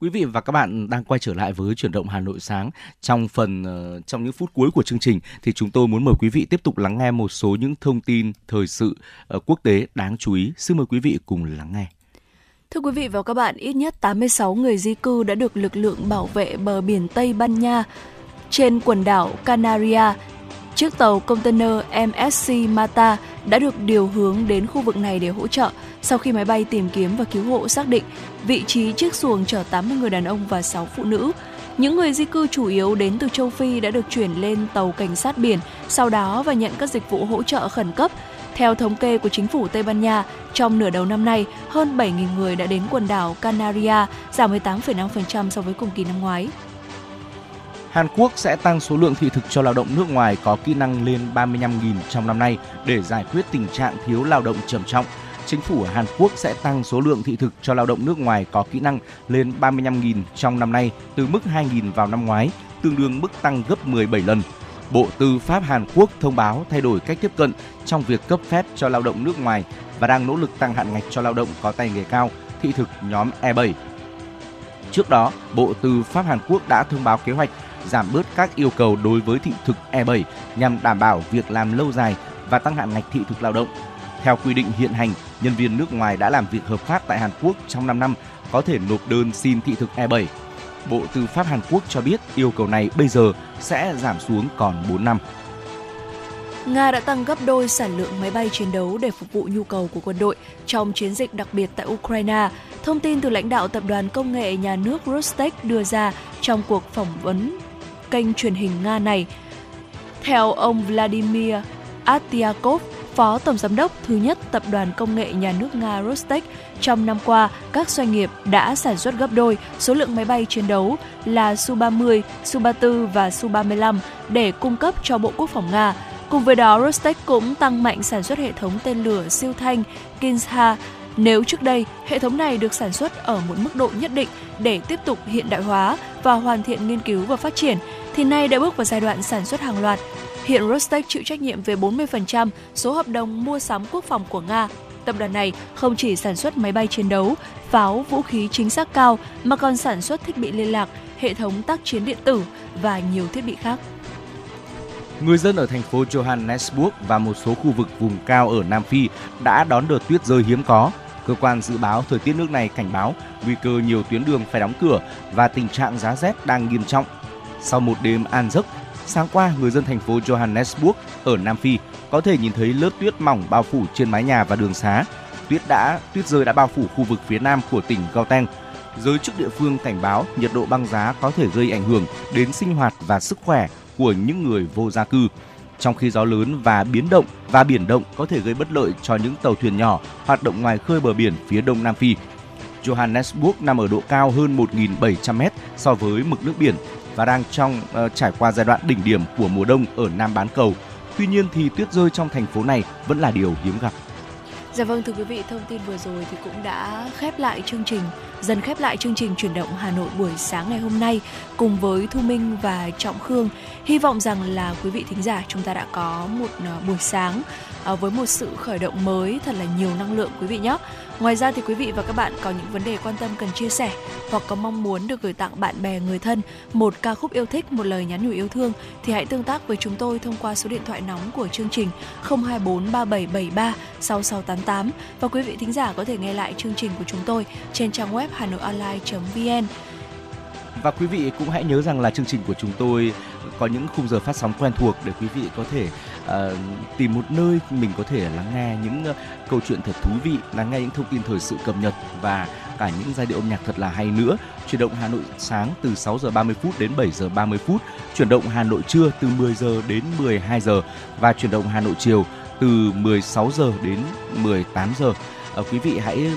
Quý vị và các bạn đang quay trở lại với chuyển động Hà Nội sáng. Trong phần uh, trong những phút cuối của chương trình thì chúng tôi muốn mời quý vị tiếp tục lắng nghe một số những thông tin thời sự uh, quốc tế đáng chú ý. Xin mời quý vị cùng lắng nghe. Thưa quý vị và các bạn, ít nhất 86 người di cư đã được lực lượng bảo vệ bờ biển Tây Ban Nha trên quần đảo Canaria. Chiếc tàu container MSC Mata đã được điều hướng đến khu vực này để hỗ trợ sau khi máy bay tìm kiếm và cứu hộ xác định vị trí chiếc xuồng chở 80 người đàn ông và 6 phụ nữ. Những người di cư chủ yếu đến từ châu Phi đã được chuyển lên tàu cảnh sát biển sau đó và nhận các dịch vụ hỗ trợ khẩn cấp. Theo thống kê của chính phủ Tây Ban Nha, trong nửa đầu năm nay, hơn 7.000 người đã đến quần đảo Canaria, giảm 18,5% so với cùng kỳ năm ngoái. Hàn Quốc sẽ tăng số lượng thị thực cho lao động nước ngoài có kỹ năng lên 35.000 trong năm nay để giải quyết tình trạng thiếu lao động trầm trọng. Chính phủ Hàn Quốc sẽ tăng số lượng thị thực cho lao động nước ngoài có kỹ năng lên 35.000 trong năm nay từ mức 2.000 vào năm ngoái, tương đương mức tăng gấp 17 lần. Bộ Tư pháp Hàn Quốc thông báo thay đổi cách tiếp cận trong việc cấp phép cho lao động nước ngoài và đang nỗ lực tăng hạn ngạch cho lao động có tay nghề cao, thị thực nhóm E7. Trước đó, Bộ Tư pháp Hàn Quốc đã thông báo kế hoạch giảm bớt các yêu cầu đối với thị thực E7 nhằm đảm bảo việc làm lâu dài và tăng hạn ngạch thị thực lao động. Theo quy định hiện hành, nhân viên nước ngoài đã làm việc hợp pháp tại Hàn Quốc trong 5 năm có thể nộp đơn xin thị thực E7. Bộ Tư pháp Hàn Quốc cho biết yêu cầu này bây giờ sẽ giảm xuống còn 4 năm. Nga đã tăng gấp đôi sản lượng máy bay chiến đấu để phục vụ nhu cầu của quân đội trong chiến dịch đặc biệt tại Ukraine. Thông tin từ lãnh đạo tập đoàn công nghệ nhà nước Rostec đưa ra trong cuộc phỏng vấn kênh truyền hình Nga này. Theo ông Vladimir Atyakov, Phó Tổng Giám đốc thứ nhất Tập đoàn Công nghệ Nhà nước Nga Rostec, trong năm qua, các doanh nghiệp đã sản xuất gấp đôi số lượng máy bay chiến đấu là Su-30, Su-34 và Su-35 để cung cấp cho Bộ Quốc phòng Nga. Cùng với đó, Rostec cũng tăng mạnh sản xuất hệ thống tên lửa siêu thanh Kinzha. Nếu trước đây, hệ thống này được sản xuất ở một mức độ nhất định để tiếp tục hiện đại hóa và hoàn thiện nghiên cứu và phát triển, thì nay đã bước vào giai đoạn sản xuất hàng loạt. Hiện Rostec chịu trách nhiệm về 40% số hợp đồng mua sắm quốc phòng của Nga. Tập đoàn này không chỉ sản xuất máy bay chiến đấu, pháo, vũ khí chính xác cao mà còn sản xuất thiết bị liên lạc, hệ thống tác chiến điện tử và nhiều thiết bị khác. Người dân ở thành phố Johannesburg và một số khu vực vùng cao ở Nam Phi đã đón đợt tuyết rơi hiếm có. Cơ quan dự báo thời tiết nước này cảnh báo nguy cơ nhiều tuyến đường phải đóng cửa và tình trạng giá rét đang nghiêm trọng. Sau một đêm an giấc, sáng qua người dân thành phố Johannesburg ở Nam Phi có thể nhìn thấy lớp tuyết mỏng bao phủ trên mái nhà và đường xá. Tuyết đã tuyết rơi đã bao phủ khu vực phía nam của tỉnh Gauteng. Giới chức địa phương cảnh báo nhiệt độ băng giá có thể gây ảnh hưởng đến sinh hoạt và sức khỏe của những người vô gia cư. Trong khi gió lớn và biến động và biển động có thể gây bất lợi cho những tàu thuyền nhỏ hoạt động ngoài khơi bờ biển phía đông Nam Phi. Johannesburg nằm ở độ cao hơn 1.700 m so với mực nước biển và đang trong uh, trải qua giai đoạn đỉnh điểm của mùa đông ở Nam bán cầu. Tuy nhiên thì tuyết rơi trong thành phố này vẫn là điều hiếm gặp. Dạ vâng thưa quý vị, thông tin vừa rồi thì cũng đã khép lại chương trình, dần khép lại chương trình chuyển động Hà Nội buổi sáng ngày hôm nay cùng với Thu Minh và Trọng Khương. Hy vọng rằng là quý vị thính giả chúng ta đã có một ờ, buổi sáng Ờ, với một sự khởi động mới thật là nhiều năng lượng quý vị nhé. Ngoài ra thì quý vị và các bạn có những vấn đề quan tâm cần chia sẻ hoặc có mong muốn được gửi tặng bạn bè người thân một ca khúc yêu thích, một lời nhắn nhủ yêu thương thì hãy tương tác với chúng tôi thông qua số điện thoại nóng của chương trình 024 3773 6688 và quý vị thính giả có thể nghe lại chương trình của chúng tôi trên trang web hanoionline.vn. Và quý vị cũng hãy nhớ rằng là chương trình của chúng tôi có những khung giờ phát sóng quen thuộc để quý vị có thể uh, tìm một nơi mình có thể lắng nghe những uh, câu chuyện thật thú vị, lắng nghe những thông tin thời sự cập nhật và cả những giai điệu âm nhạc thật là hay nữa. Chuyển động Hà Nội sáng từ 6 giờ 30 phút đến 7 giờ 30 phút, chuyển động Hà Nội trưa từ 10 giờ đến 12 giờ và chuyển động Hà Nội chiều từ 16 giờ đến 18 giờ. À, quý vị hãy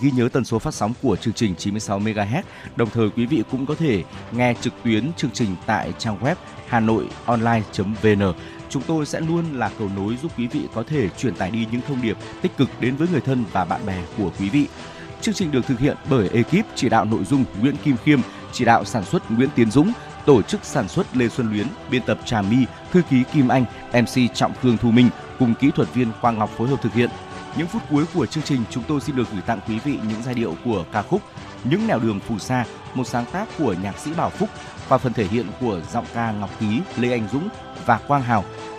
ghi nhớ tần số phát sóng của chương trình 96 MHz. Đồng thời quý vị cũng có thể nghe trực tuyến chương trình tại trang web hanoionline.vn. Chúng tôi sẽ luôn là cầu nối giúp quý vị có thể truyền tải đi những thông điệp tích cực đến với người thân và bạn bè của quý vị. Chương trình được thực hiện bởi ekip chỉ đạo nội dung Nguyễn Kim Khiêm, chỉ đạo sản xuất Nguyễn Tiến Dũng, tổ chức sản xuất Lê Xuân Luyến, biên tập Trà My, thư ký Kim Anh, MC Trọng Khương Thu Minh cùng kỹ thuật viên Quang Ngọc phối hợp thực hiện. Những phút cuối của chương trình chúng tôi xin được gửi tặng quý vị những giai điệu của ca khúc Những nẻo đường phù sa, một sáng tác của nhạc sĩ Bảo Phúc và phần thể hiện của giọng ca Ngọc Ký, Lê Anh Dũng và Quang Hào.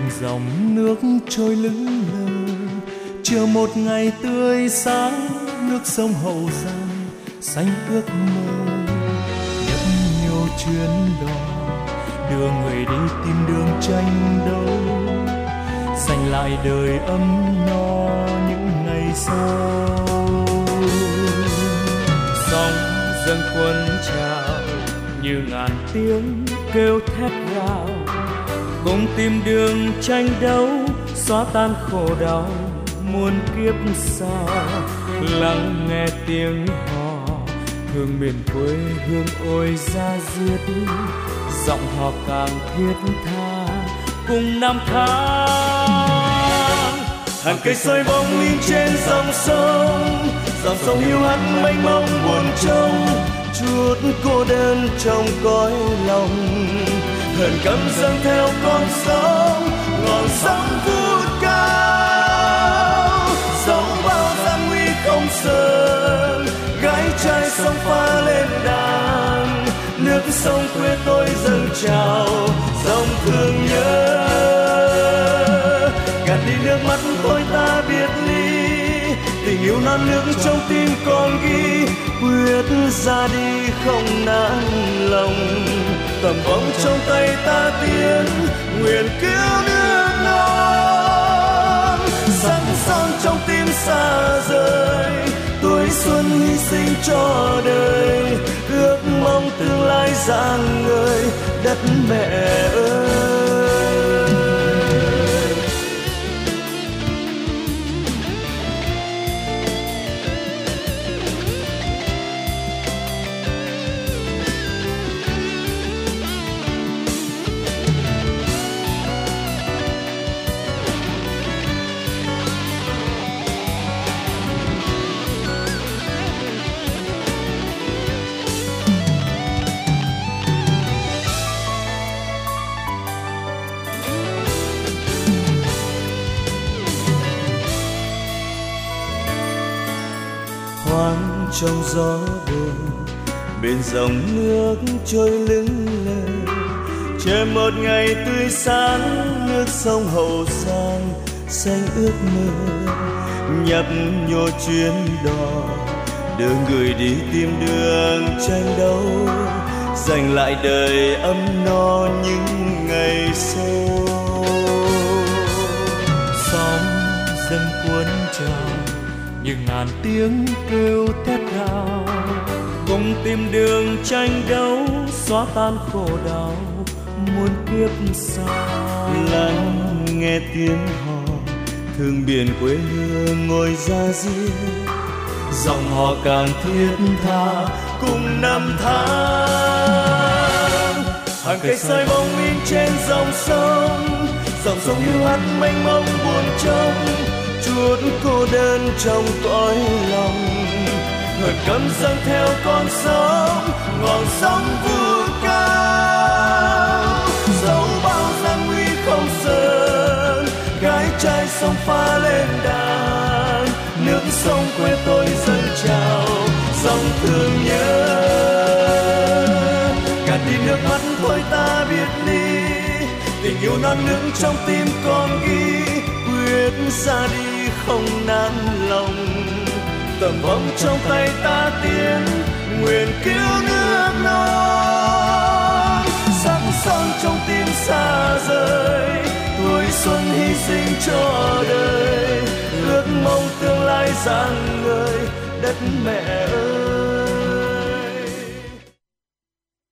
Bên dòng nước trôi lững lờ. Chờ một ngày tươi sáng, nước sông hậu giang xanh ước mơ. Nhấp nhiều chuyến đò, đưa người đi tìm đường tranh đấu. Dành lại đời ấm no những ngày sau. Sóng dâng quân trào như ngàn tiếng kêu thét gào cùng tìm đường tranh đấu, xóa tan khổ đau, muôn kiếp xa. Lắng nghe tiếng hò thương miền quê hương ôi ra diết. Giọng hò càng thiết tha, cùng năm tháng. Hàng cây soi bóng in trên dòng sông dòng sông hiu hắt mênh mông buồn trông. Chút cô đơn trong cõi lòng thần cầm dâng theo con sóng ngọn sóng vút cao. Sóng bao gian nguy không sợ gái trai sông pha lên đàn. Nước sông quê tôi dâng trào, dòng thương nhớ. Gạt đi nước mắt tôi ta biệt ly, tình yêu non nước trong tim còn ghi. Quyết ra đi không nản lòng tầm bóng trong tay ta tiến nguyện cứu nước non. Sẵn son trong tim xa rời, tuổi xuân hy sinh cho đời. Ước mong tương lai rạng ngời đất mẹ ơi. Trong gió buồn bên dòng nước trôi lững lờ, chờ một ngày tươi sáng, nước sông hậu giang xanh ước mơ. Nhấp nhô chuyến đò, đưa người đi tìm đường tranh đấu dành lại đời ấm no những ngày sau. Sóng dâng cuốn trào như ngàn tiếng kêu thét gào cùng tìm đường tranh đấu, xóa tan khổ đau, muôn kiếp sau. Lắng nghe tiếng hò, thương biển quê hương ngồi ra riêng. Dòng họ càng thiết tha cùng năm tháng. Hàng cây soi bóng in trên dòng sông dòng sông hiu hắt mênh mông buồn trông chút cô đơn trong cõi lòng. Hờn căm dâng theo con sóng ngọn sóng vút cao. Dẫu bao gian nguy không sơn gái trai sông pha lên đàn. Nước sông quê tôi dâng trào, dòng thương nhớ. Cả đi nước mắt thôi ta biệt ly tình yêu non nước trong tim con ghi xa đi không nản lòng. Tầm vong trong tay ta tiến, nguyện cứu nước non. Sắc son trong tim xa rời, tuổi xuân hy sinh cho đời. Ước mong tương lai rạng ngời đất mẹ ơi.